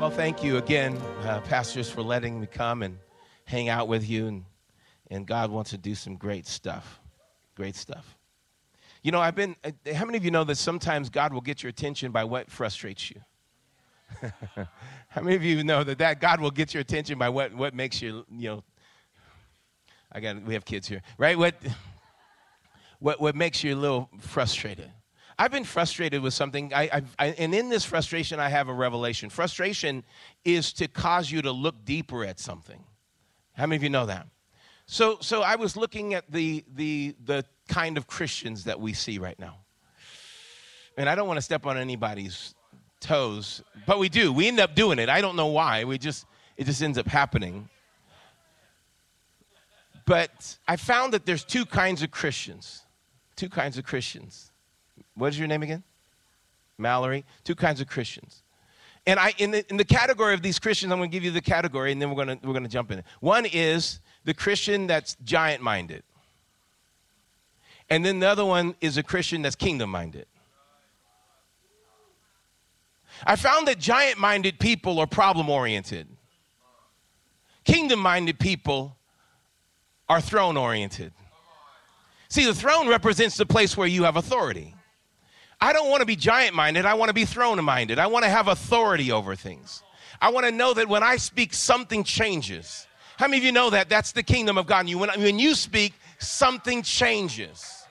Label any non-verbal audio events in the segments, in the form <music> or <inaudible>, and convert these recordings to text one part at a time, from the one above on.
Well, thank you again, uh, pastors, for letting me come and hang out with you. And, and God wants to do some great stuff. Great stuff. You know, I've been, uh, how many of you know that sometimes God will get your attention by what frustrates you? <laughs> how many of you know that, that God will get your attention by what, what makes you, you know, I got, we have kids here, right? What, <laughs> what, what makes you a little frustrated? I've been frustrated with something, I, I, and in this frustration, I have a revelation. Frustration is to cause you to look deeper at something. How many of you know that? So, so I was looking at the, the, the kind of Christians that we see right now. And I don't want to step on anybody's toes, but we do. We end up doing it. I don't know why. We just it just ends up happening. But I found that there's two kinds of Christians. Two kinds of Christians. What is your name again? Mallory. Two kinds of Christians. And I in the in the category of these Christians, I'm going to give you the category and then we're going to we're going to jump in. One is the Christian that's giant minded. And then the other one is a Christian that's kingdom minded. I found that giant minded people are problem oriented, kingdom minded people are throne oriented. See, the throne represents the place where you have authority. I don't want to be giant minded, I want to be throne minded. I want to have authority over things. I want to know that when I speak, something changes. How many of you know that? That's the kingdom of God. You, when, when you speak, something changes.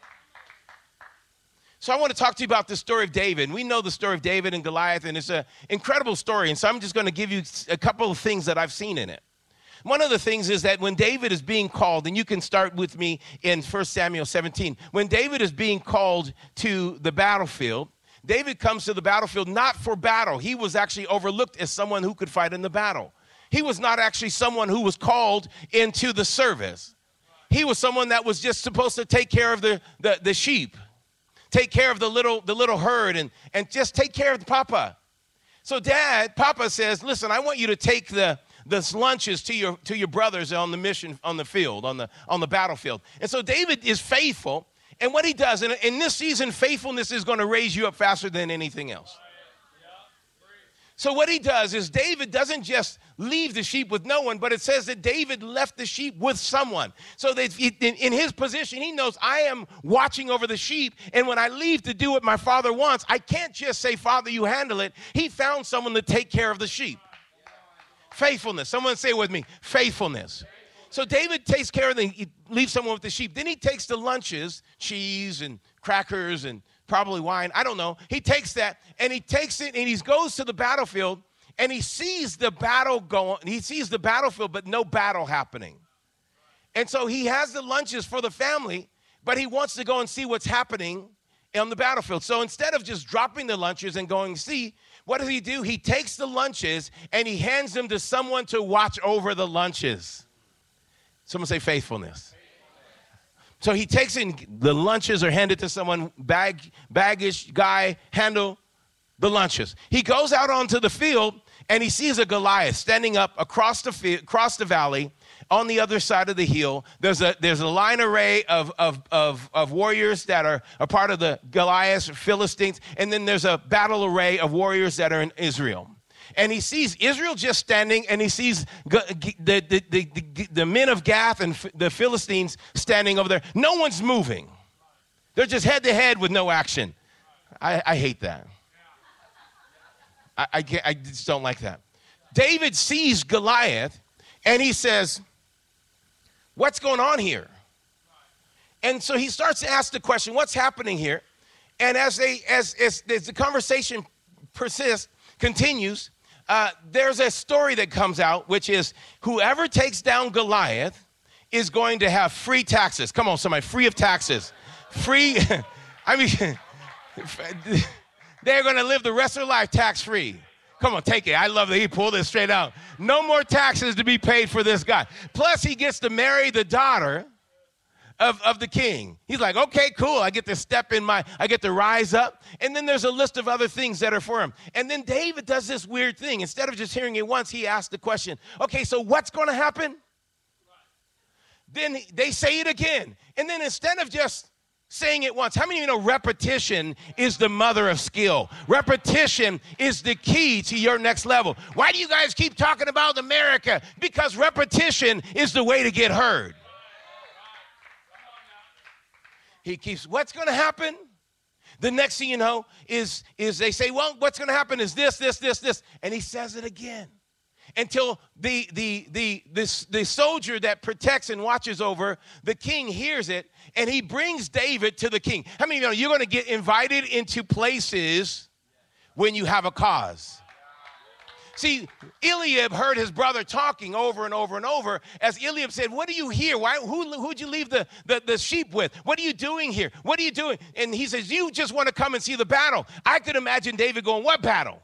So I want to talk to you about the story of David. We know the story of David and Goliath, and it's an incredible story. And so I'm just going to give you a couple of things that I've seen in it. One of the things is that when David is being called, and you can start with me in 1 Samuel 17, when David is being called to the battlefield, David comes to the battlefield not for battle. He was actually overlooked as someone who could fight in the battle. He was not actually someone who was called into the service. He was someone that was just supposed to take care of the, the, the sheep take care of the little, the little herd and, and just take care of the papa. So dad, papa says, listen, I want you to take the, the lunches to your, to your brothers on the mission, on the field, on the, on the battlefield. And so David is faithful. And what he does, and in this season, faithfulness is going to raise you up faster than anything else. So what he does is David doesn't just leave the sheep with no one, but it says that David left the sheep with someone. So that in his position, he knows I am watching over the sheep, and when I leave to do what my father wants, I can't just say, Father, you handle it. He found someone to take care of the sheep. Faithfulness. Someone say with me, faithfulness. So David takes care of the, he leaves someone with the sheep. Then he takes the lunches, cheese and crackers and probably wine, I don't know. He takes that and he takes it and he goes to the battlefield and he sees the battle going, he sees the battlefield, but no battle happening. And so he has the lunches for the family, but he wants to go and see what's happening on the battlefield. So instead of just dropping the lunches and going see, what does he do? He takes the lunches and he hands them to someone to watch over the lunches. Someone say faithfulness. So he takes in the lunches are handed to someone, bag, baggage guy, handle the lunches. He goes out onto the field and he sees a Goliath standing up across the, field, across the valley on the other side of the hill. There's a, there's a line array of, of, of, of warriors that are a part of the Goliath Philistines, and then there's a battle array of warriors that are in Israel and he sees Israel just standing, and he sees the, the, the, the, men of Gath and the Philistines standing over there. No one's moving. They're just head to head with no action. I, I hate that. I, I, I just don't like that. David sees Goliath, and he says, What's going on here? And so he starts to ask the question, What's happening here? And as, they, as, as, as the conversation persists, continues, uh, there's a story that comes out, which is whoever takes down Goliath is going to have free taxes. Come on, somebody, free of taxes. Free, <laughs> I mean, <laughs> they're going to live the rest of their life tax free. Come on, take it. I love that he pulled this straight out. No more taxes to be paid for this guy. Plus, he gets to marry the daughter of, of the king. He's like, okay, cool. I get to step in my, I get to rise up. And then there's a list of other things that are for him. And then David does this weird thing. Instead of just hearing it once, he asks the question, okay, so what's going to happen? Then they say it again. And then instead of just saying it once. How many of you know repetition is the mother of skill? Repetition is the key to your next level. Why do you guys keep talking about America? Because repetition is the way to get heard. He keeps, what's going to happen? The next thing you know is, is they say, well, what's going to happen is this, this, this, this. And he says it again until the, the, the, this, the soldier that protects and watches over the king hears it and he brings David to the king. How many of you know you're going to get invited into places when you have a cause? See, Eliab heard his brother talking over and over and over as Eliab said, What do you hear? Why, who, who'd you leave the, the, the sheep with? What are you doing here? What are you doing? And he says, You just want to come and see the battle. I could imagine David going, What battle?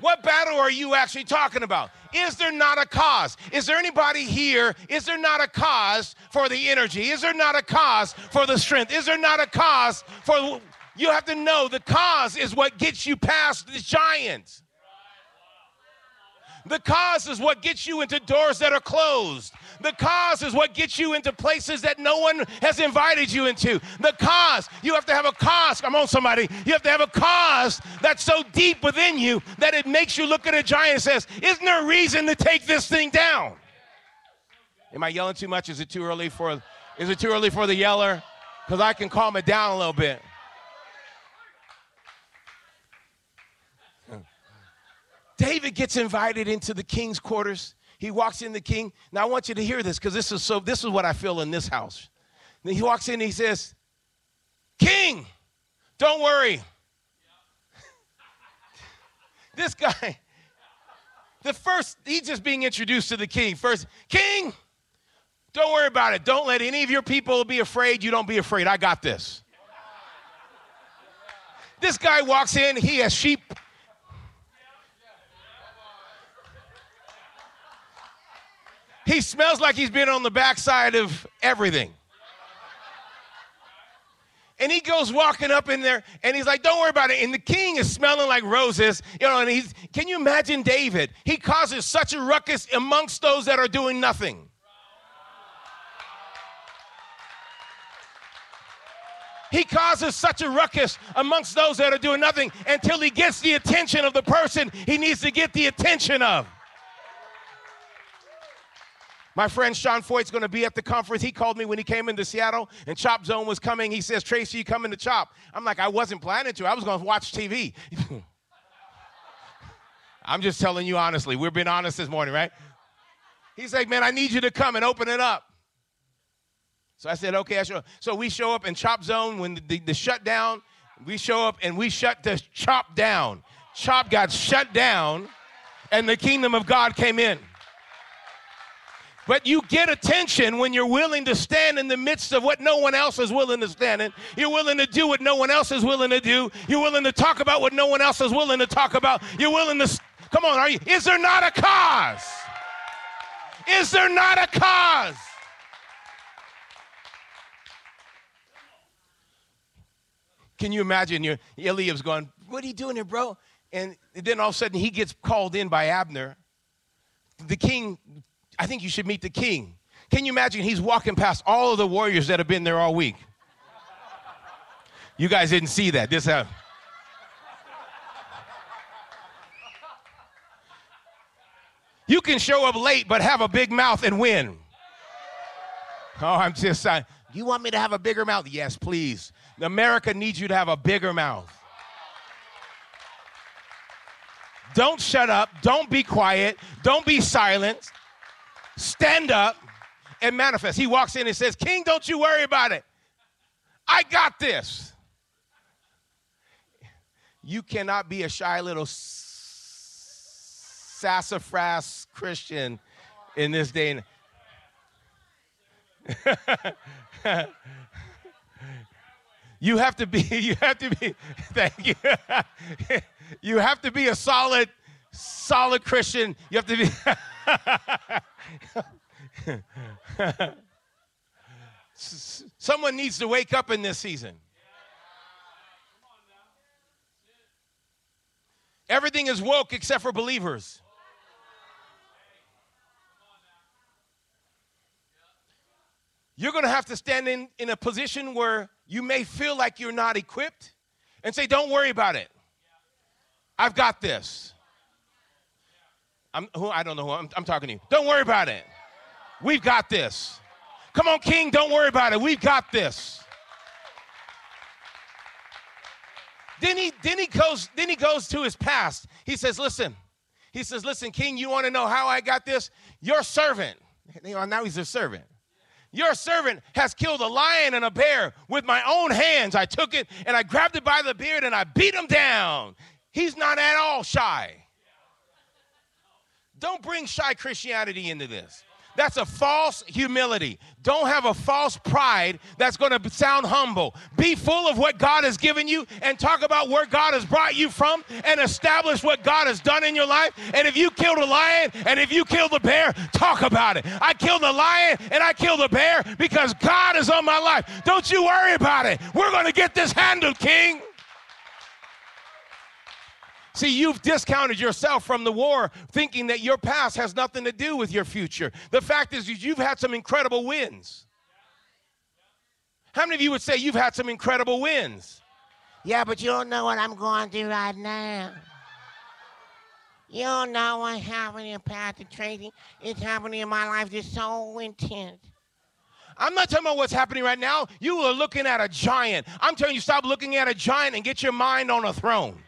What battle are you actually talking about? Is there not a cause? Is there anybody here? Is there not a cause for the energy? Is there not a cause for the strength? Is there not a cause for. You have to know the cause is what gets you past the giant. The cause is what gets you into doors that are closed. The cause is what gets you into places that no one has invited you into. The cause, you have to have a cause. Come on, somebody. You have to have a cause that's so deep within you that it makes you look at a giant and says, Isn't there a reason to take this thing down? Am I yelling too much? Is it too early for is it too early for the yeller? Because I can calm it down a little bit. David gets invited into the king's quarters. He walks in the king. Now I want you to hear this because this is so this is what I feel in this house. And he walks in and he says, King, don't worry. <laughs> this guy, the first, he's just being introduced to the king. First, King, don't worry about it. Don't let any of your people be afraid. You don't be afraid. I got this. This guy walks in, he has sheep He smells like he's been on the backside of everything. And he goes walking up in there and he's like, Don't worry about it. And the king is smelling like roses. You know, and he's can you imagine David? He causes such a ruckus amongst those that are doing nothing. He causes such a ruckus amongst those that are doing nothing until he gets the attention of the person he needs to get the attention of. My friend Sean Feucht's going to be at the conference. He called me when he came into Seattle and Chop Zone was coming. He says, Tracy, you coming to Chop? I'm like, I wasn't planning to. I was going to watch TV. <laughs> I'm just telling you honestly. We're being honest this morning, right? He's like, man, I need you to come and open it up. So I said, okay, I show up. So we show up in Chop Zone when the, the, the shutdown. We show up and we shut the Chop down. Chop got shut down and the kingdom of God came in. But you get attention when you're willing to stand in the midst of what no one else is willing to stand in. You're willing to do what no one else is willing to do. You're willing to talk about what no one else is willing to talk about. You're willing to, come on, are you? Is there not a cause? Is there not a cause? Can you imagine your Eliab's going, What are you doing here, bro? And then all of a sudden he gets called in by Abner. The king I think you should meet the king. Can you imagine he's walking past all of the warriors that have been there all week? You guys didn't see that. This happened. You can show up late but have a big mouth and win. Oh, I'm just saying. You want me to have a bigger mouth? Yes, please. America needs you to have a bigger mouth. Don't shut up. Don't be quiet. Don't be silent stand up and manifest. He walks in and says, King, don't you worry about it. I got this. You cannot be a shy little sassafras Christian in this day. <laughs> you have to be, <laughs> you have to be, thank you. <laughs> You have to be a solid, solid Christian. You have to be. <laughs> Someone needs to wake up in this season. Everything is woke except for believers. You're going to have to stand in, in a position where you may feel like you're not equipped and say, Don't worry about it. I've got this. I'm, who, I don't know who I'm, I'm talking to you. Don't worry about it. We've got this. Come on, King, don't worry about it. We've got this. Then he then he goes then he goes to his past. He says, "Listen." He says, "Listen, King, you want to know how I got this? Your servant. Now he's a servant. Your servant has killed a lion and a bear with my own hands. I took it and I grabbed it by the beard and I beat him down. He's not at all shy. Don't bring shy Christianity into this. That's a false humility. Don't have a false pride that's going to sound humble. Be full of what God has given you and talk about where God has brought you from and establish what God has done in your life. And if you killed a lion and if you killed a bear, talk about it. I killed a lion and I killed a bear because God is on my life. Don't you worry about it. We're going to get this handled, King. See, you've discounted yourself from the war thinking that your past has nothing to do with your future. The fact is, you've had some incredible wins. How many of you would say you've had some incredible wins? Yeah, but you don't know what I'm going through right now. You don't know what's happening in Pastor Tracy. It's happening in my life It's so intense. I'm not talking about what's happening right now. You are looking at a giant. I'm telling you, stop looking at a giant and get your mind on a throne.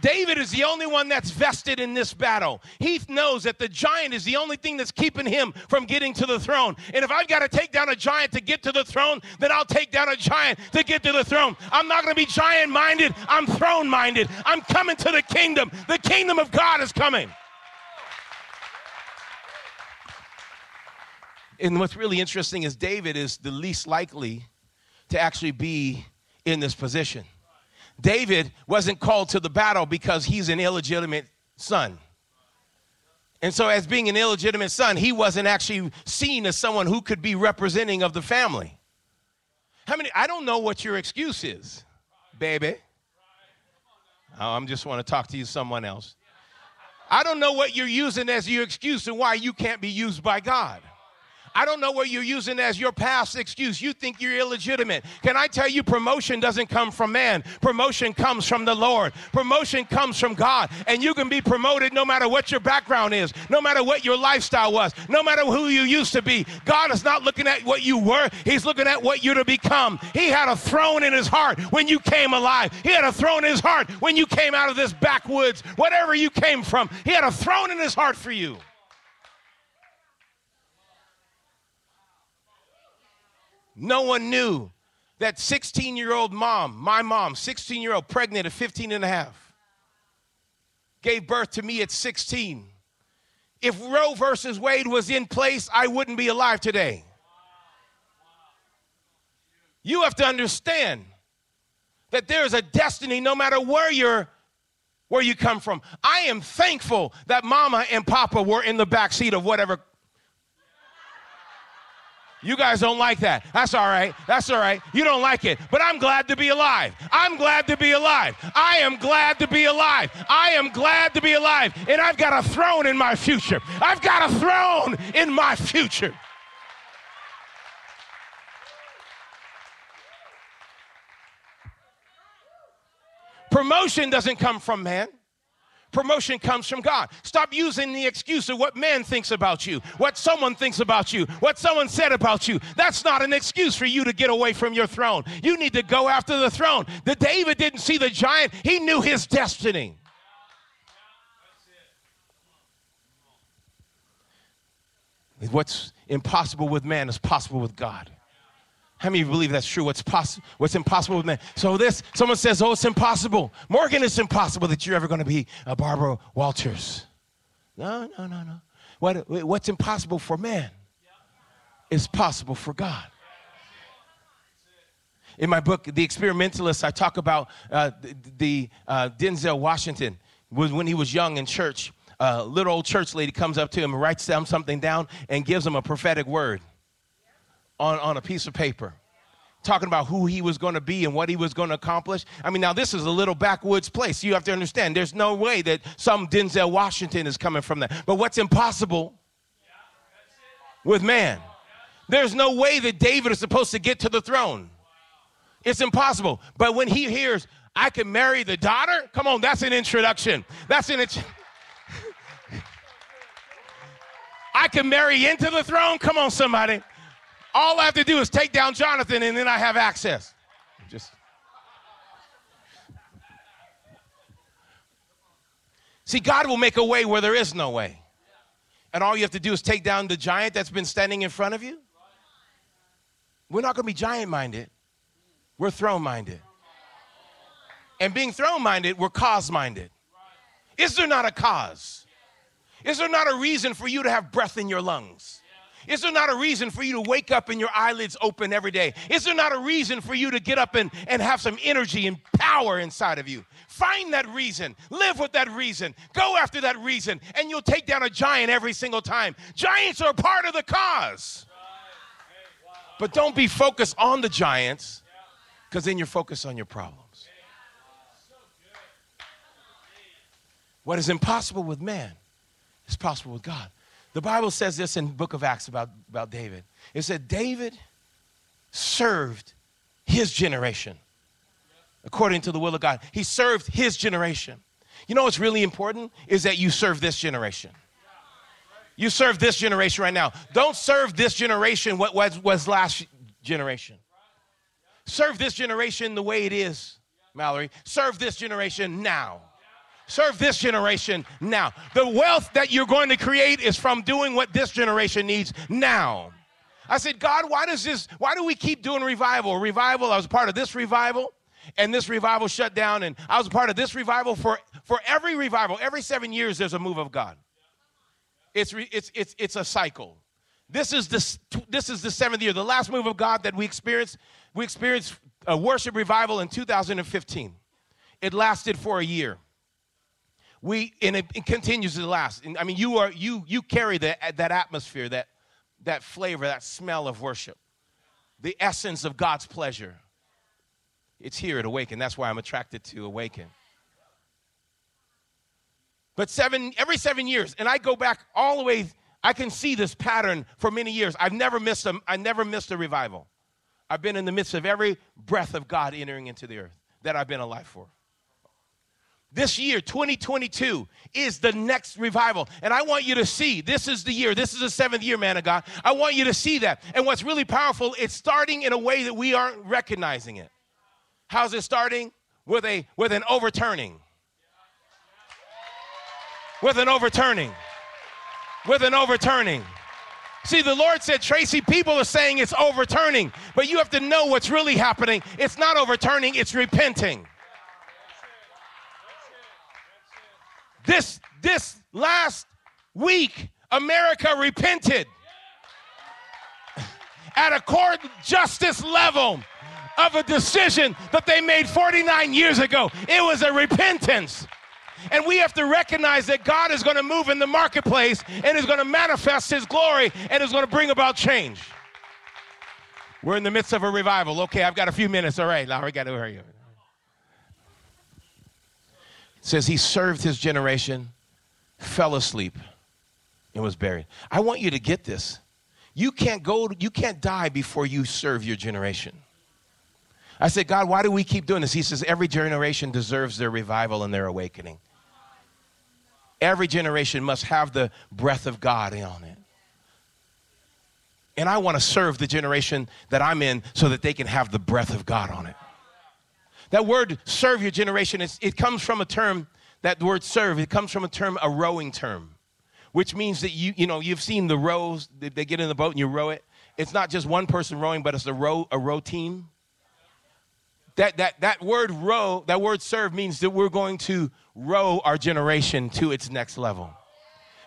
David is the only one that's vested in this battle. He knows that the giant is the only thing that's keeping him from getting to the throne. And if I've got to take down a giant to get to the throne, then I'll take down a giant to get to the throne. I'm not going to be giant minded, I'm throne minded. I'm coming to the kingdom. The kingdom of God is coming. And what's really interesting is David is the least likely to actually be in this position. David wasn't called to the battle because he's an illegitimate son. And so, as being an illegitimate son, he wasn't actually seen as someone who could be representing of the family. How many? I don't know what your excuse is, baby. Oh, I'm just want to talk to you, someone else. I don't know what you're using as your excuse and why you can't be used by God. I don't know what you're using as your past excuse. You think you're illegitimate. Can I tell you, promotion doesn't come from man, promotion comes from the Lord. Promotion comes from God. And you can be promoted no matter what your background is, no matter what your lifestyle was, no matter who you used to be. God is not looking at what you were, He's looking at what you're to become. He had a throne in His heart when you came alive, He had a throne in His heart when you came out of this backwoods, whatever you came from. He had a throne in His heart for you. No one knew that 16 year old mom, my mom, 16 year old pregnant at 15 and a half, gave birth to me at 16. If Roe versus Wade was in place, I wouldn't be alive today. You have to understand that there is a destiny no matter where you're where you come from. I am thankful that mama and papa were in the back seat of whatever you guys don't like that. That's all right. That's all right. You don't like it. But I'm glad to be alive. I'm glad to be alive. I am glad to be alive. I am glad to be alive. And I've got a throne in my future. I've got a throne in my future. Promotion doesn't come from man. Promotion comes from God. Stop using the excuse of what man thinks about you, what someone thinks about you, what someone said about you. That's not an excuse for you to get away from your throne. You need to go after the throne. The David didn't see the giant, he knew his destiny. What's impossible with man is possible with God. How many believe that's true? What's possible? What's impossible with man? So this, someone says, "Oh, it's impossible." Morgan, it's impossible that you're ever going to be a Barbara Walters. No, no, no, no. What, what's impossible for man is possible for God. In my book, The Experimentalist, I talk about uh, the, uh, Denzel Washington was when he was young in church. A little old church lady comes up to him and writes down something down and gives him a prophetic word on, on a piece of paper talking about who he was going to be and what he was going to accomplish. I mean, now this is a little backwoods place. You have to understand, there's no way that some Denzel Washington is coming from that. But what's impossible with man? There's no way that David is supposed to get to the throne. It's impossible. But when he hears, I can marry the daughter, come on, that's an introduction. That's an introduction. <laughs> I can marry into the throne. Come on, somebody. All I have to do is take down Jonathan and then I have access. Just See, God will make a way where there is no way. And all you have to do is take down the giant that's been standing in front of you. We're not going to be giant minded, we're throne minded. And being throne minded, we're cause minded. Is there not a cause? Is there not a reason for you to have breath in your lungs? Is there not a reason for you to wake up and your eyelids open every day? Is there not a reason for you to get up and, and have some energy and power inside of you? Find that reason. Live with that reason. Go after that reason, and you'll take down a giant every single time. Giants are part of the cause. But don't be focused on the giants, because then you're focused on your problems. What is impossible with man is possible with God. The Bible says this in book of Acts about, about David. It said, David served his generation according to the will of God. He served his generation. You know what's really important is that you serve this generation. You serve this generation right now. Don't serve this generation what was, was last generation. Serve this generation the way it is, Mallory. Serve this generation now. Serve this generation now. The wealth that you're going to create is from doing what this generation needs now. I said, God, why does this, why do we keep doing revival? Revival, I was part of this revival, and this revival shut down, and I was part of this revival for, for every revival. Every seven years, there's a move of God. It's, it's, it's, it's a cycle. This is, the, this is the seventh year. The last move of God that we experienced, we experienced a worship revival in 2015. It lasted for a year we and it, it continues to last. And, I mean, you are you you carry that that atmosphere, that that flavor, that smell of worship, the essence of God's pleasure. It's here at Awaken. That's why I'm attracted to Awaken. But seven every seven years, and I go back all the way. I can see this pattern for many years. I've never missed a, I never missed a revival. I've been in the midst of every breath of God entering into the earth that I've been alive for. This year, 2022, is the next revival. And I want you to see this is the year. This is the seventh year, man of God. I want you to see that. And what's really powerful, it's starting in a way that we aren't recognizing it. How's it starting? With, a, with an overturning. With an overturning. With an overturning. See, the Lord said, Tracy, people are saying it's overturning, but you have to know what's really happening. It's not overturning, it's repenting. This, this last week, America repented <laughs> at a court justice level of a decision that they made 49 years ago. It was a repentance. And we have to recognize that God is going to move in the marketplace and is going to manifest his glory and is going to bring about change. We're in the midst of a revival. Okay, I've got a few minutes. All right, we got to hurry up says he served his generation, fell asleep, and was buried. I want you to get this. You can't go, you can't die before you serve your generation. I said, God, why do we keep doing this? He says, every generation deserves their revival and their awakening. Every generation must have the breath of God on it. And I want to serve the generation that I'm in so that they can have the breath of God on it. That word serve your generation, it comes from a term, that word serve, it comes from a term, a rowing term, which means that you, you know, you've seen the rows, they get in the boat and you row it. It's not just one person rowing, but it's a row, a row team. That, that, that word row, that word serve means that we're going to row our generation to its next level.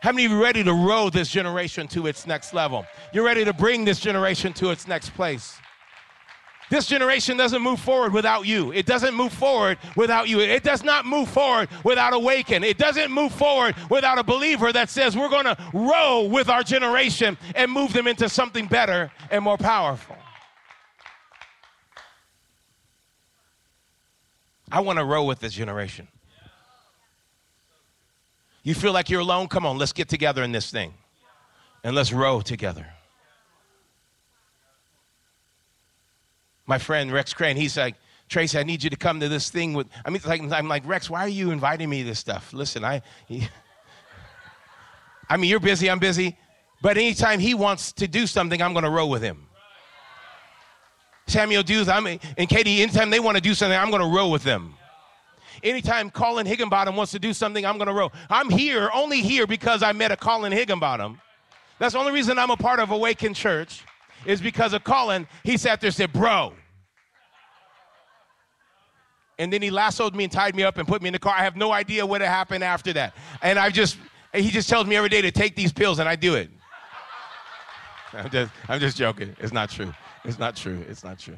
How many of you ready to row this generation to its next level? You're ready to bring this generation to its next place. This generation doesn't move forward without you. It doesn't move forward without you. It does not move forward without awaken. It doesn't move forward without a believer that says we're going to row with our generation and move them into something better and more powerful. I want to row with this generation. You feel like you're alone? Come on, let's get together in this thing and let's row together. My friend Rex Crane, he's like, Tracy, I need you to come to this thing with. I mean, like, I'm like, Rex, why are you inviting me to this stuff? Listen, I, he, <laughs> I mean, you're busy, I'm busy, but anytime he wants to do something, I'm going to row with him. Samuel Dues, I'm, and Katie, anytime they want to do something, I'm going to row with them. Anytime Colin Higginbottom wants to do something, I'm going to row. I'm here, only here because I met a Colin Higginbottom. That's the only reason I'm a part of Awakened Church is because of Colin. He sat there and said, Bro. And then he lassoed me and tied me up and put me in the car. I have no idea what happened after that. And I just, he just tells me every day to take these pills, and I do it. <laughs> I'm just, I'm just joking. It's not true. It's not true. It's not true.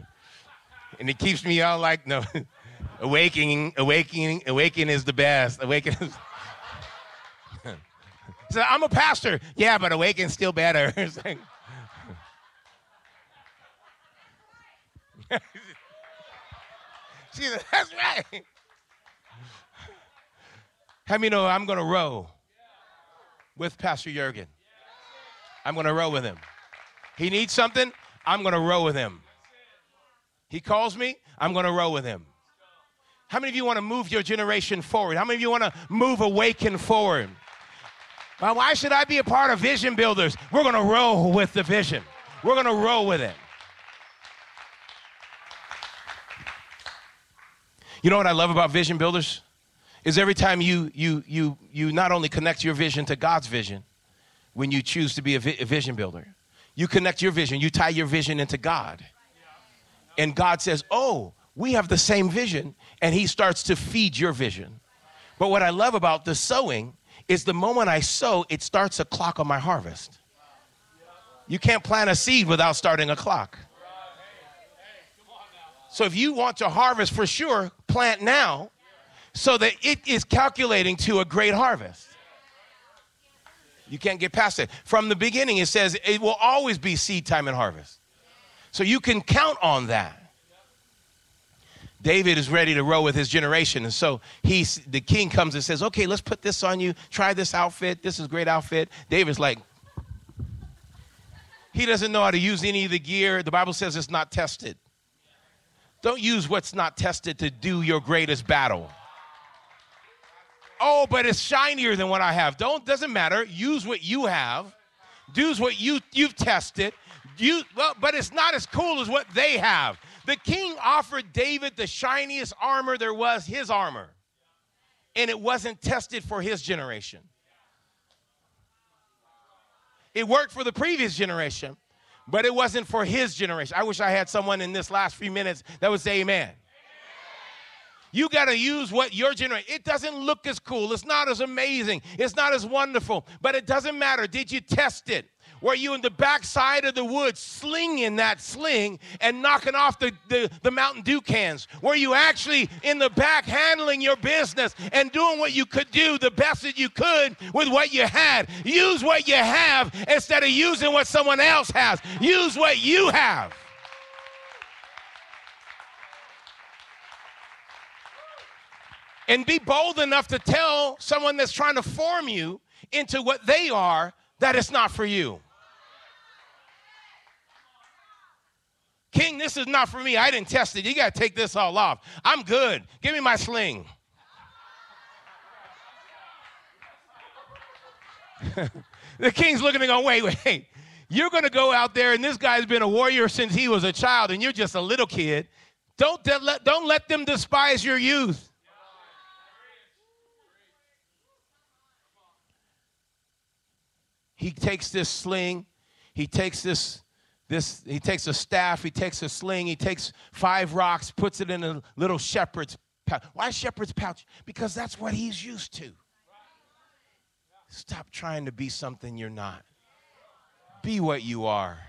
And it keeps me all like, no, <laughs> awakening, awakening, awakening is the best. Awakening. <laughs> so I'm a pastor. Yeah, but awakening's still better. <laughs> See, that's right. How many know I'm going to row with Pastor Jurgen? I'm going to row with him. He needs something, I'm going to row with him. He calls me, I'm going to row with him. How many of you want to move your generation forward? How many of you want to move awaken forward? Well, why should I be a part of Vision Builders? We're going to row with the vision. We're going to row with it. You know what I love about Vision Builders? Is every time you you you you not only connect your vision to God's vision when you choose to be a, vi- a vision builder, you connect your vision, you tie your vision into God. And God says, "Oh, we have the same vision," and he starts to feed your vision. But what I love about the sowing is the moment I sow, it starts a clock on my harvest. You can't plant a seed without starting a clock. So if you want to harvest for sure, plant now so that it is calculating to a great harvest. You can't get past it. From the beginning, it says it will always be seed time and harvest. So you can count on that. David is ready to row with his generation. And so he's the king comes and says, Okay, let's put this on you. Try this outfit. This is great outfit. David's like, he doesn't know how to use any of the gear. The Bible says it's not tested. Don't use what's not tested to do your greatest battle. Oh, but it's shinier than what I have. Don't doesn't matter. Use what you have. Do what you you've tested. You well, but it's not as cool as what they have. The king offered David the shiniest armor there was, his armor. And it wasn't tested for his generation. It worked for the previous generation, but it wasn't for his generation. I wish I had someone in this last few minutes that would say amen. You got to use what your generation. It doesn't look as cool. It's not as amazing. It's not as wonderful. But it doesn't matter. Did you test it? Were you in the backside of the woods slinging that sling and knocking off the, the, the Mountain Dew cans? Were you actually in the back handling your business and doing what you could do the best that you could with what you had? Use what you have instead of using what someone else has. Use what you have. And be bold enough to tell someone that's trying to form you into what they are that it's not for you. King, this is not for me. I didn't test it. You got to take this all off. I'm good. Give me my sling. <laughs> the king's looking and going, wait, wait. You're going to go out there, and this guy's been a warrior since he was a child, and you're just a little kid. Don't, let, don't let them despise your youth. He takes this sling, he takes this this he takes a staff he takes a sling he takes five rocks puts it in a little shepherd's pouch. Why shepherd's pouch? Because that's what he's used to. Stop trying to be something you're not. Be what you are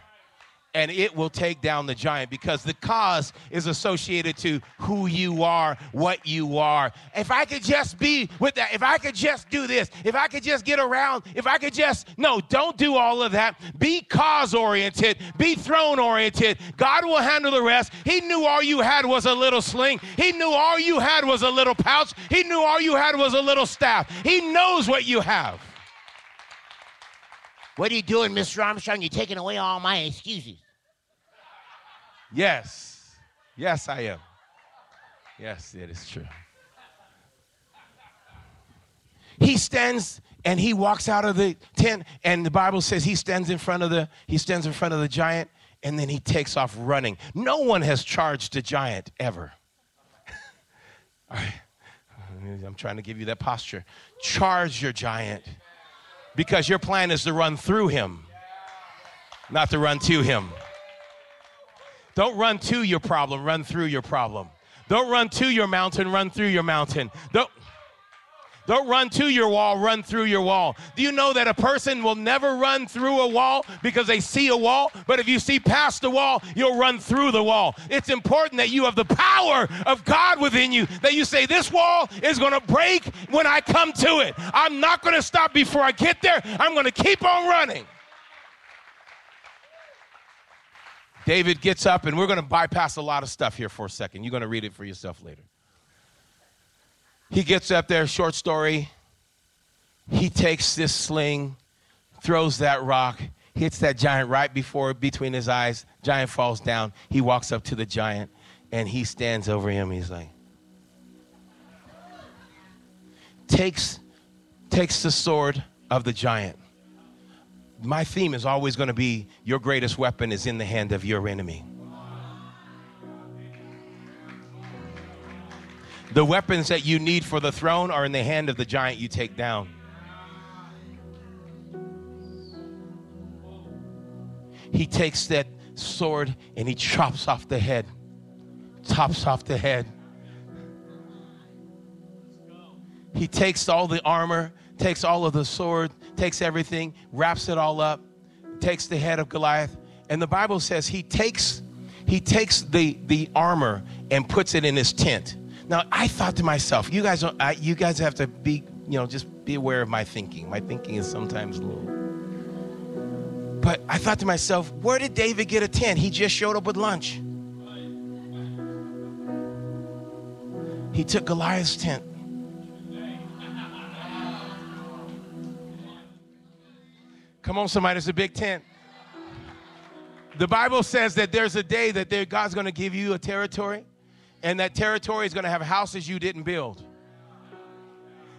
and it will take down the giant because the cause is associated to who you are, what you are. If I could just be with that, if I could just do this, if I could just get around, if I could just, no, don't do all of that. Be cause oriented, be throne oriented. God will handle the rest. He knew all you had was a little sling, He knew all you had was a little pouch, He knew all you had was a little staff. He knows what you have. What are you doing, Mr. Armstrong? You're taking away all my excuses. Yes. Yes, I am. Yes, it is true. He stands and he walks out of the tent and the bible says he stands in front of the he stands in front of the giant and then he takes off running no one has charged a giant ever <laughs> All right. i'm trying to give you that posture charge your giant because your plan is to run through him not to run to him don't run to your problem, run through your problem. Don't run to your mountain, run through your mountain. Don't, don't run to your wall, run through your wall. Do you know that a person will never run through a wall because they see a wall? But if you see past the wall, you'll run through the wall. It's important that you have the power of God within you, that you say, This wall is going to break when I come to it. I'm not going to stop before I get there. I'm going to keep on running. David gets up, and we're going to bypass a lot of stuff here for a second. You're going to read it for yourself later. He gets up there, short story. He takes this sling, throws that rock, hits that giant right before between his eyes. Giant falls down. He walks up to the giant and he stands over him. He's like, takes takes the sword of the giant my theme is always going to be your greatest weapon is in the hand of your enemy. The weapons that you need for the throne are in the hand of the giant you take down. He takes that sword and he chops off the head, chops off the head. He takes all the armor, takes all of the sword, takes everything, wraps it all up, takes the head of Goliath, and the Bible says he takes he takes the the armor and puts it in his tent. Now I thought to myself, you guys, I, you guys have to be, you know, just be aware of my thinking. My thinking is sometimes little. But I thought to myself, where did David get a tent? He just showed up with lunch. He took Goliath's tent. Come on, somebody, it's a big tent. The Bible says that there's a day that God's going to give you a territory, and that territory is going to have houses you didn't build,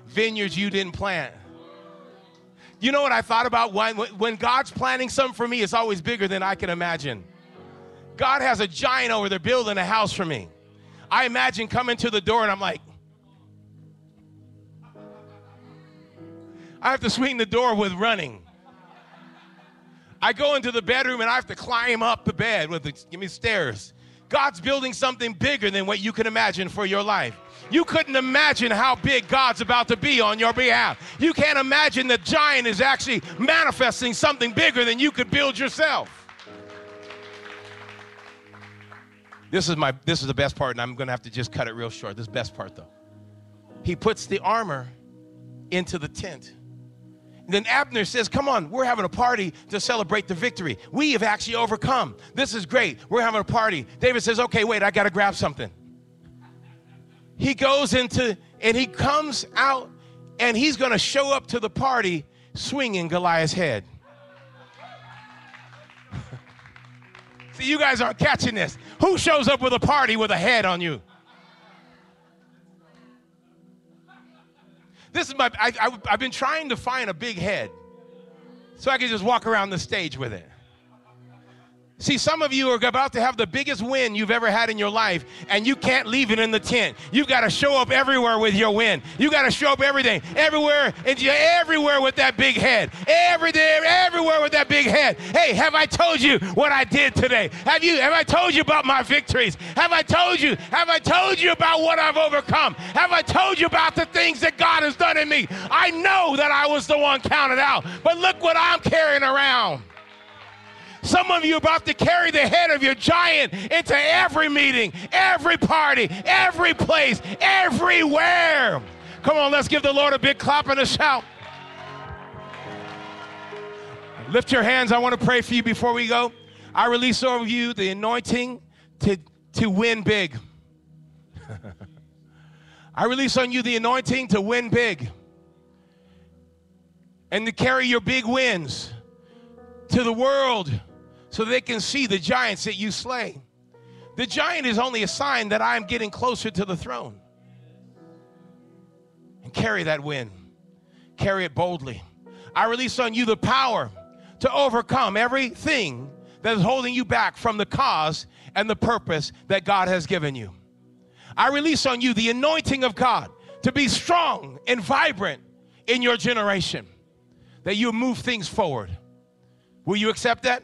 vineyards you didn't plant. You know what I thought about when, when God's planning something for me, it's always bigger than I can imagine. God has a giant over there building a house for me. I imagine coming to the door and I'm like, I have to swing the door with running. I go into the bedroom and I have to climb up the bed with the, give me stairs. God's building something bigger than what you can imagine for your life. You couldn't imagine how big God's about to be on your behalf. You can't imagine the giant is actually manifesting something bigger than you could build yourself. This is my this is the best part, and I'm gonna have to just cut it real short. This best part though. He puts the armor into the tent then Abner says, Come on, we're having a party to celebrate the victory. We have actually overcome. This is great. We're having a party. David says, Okay, wait, I got to grab something. He goes into, and he comes out, and he's going to show up to the party swinging Goliath's head. <laughs> See, you guys aren't catching this. Who shows up with a party with a head on you? This is my, I, I, I've been trying to find a big head so I can just walk around the stage with it. See, some of you are about to have the biggest win you've ever had in your life, and you can't leave it in the tent. You've got to show up everywhere with your win. You got to show up everything, everywhere, and you're everywhere with that big head. Everywhere, everywhere with that big head. Hey, have I told you what I did today? Have you? Have I told you about my victories? Have I told you? Have I told you about what I've overcome? Have I told you about the things that God has done in me? I know that I was the one counted out, but look what I'm carrying around. Some of you are about to carry the head of your giant into every meeting, every party, every place, everywhere. Come on, let's give the Lord a big clap and a shout. Lift your hands. I want to pray for you before we go. I release over you the anointing to, to win big. <laughs> I release on you the anointing to win big and to carry your big wins to the world so they can see the giants that you slay. The giant is only a sign that I'm getting closer to the throne. And carry that win, carry it boldly. I release on you the power to overcome everything that is holding you back from the cause and the purpose that God has given you. I release on you the anointing of God to be strong and vibrant in your generation, that you move things forward. Will you accept that?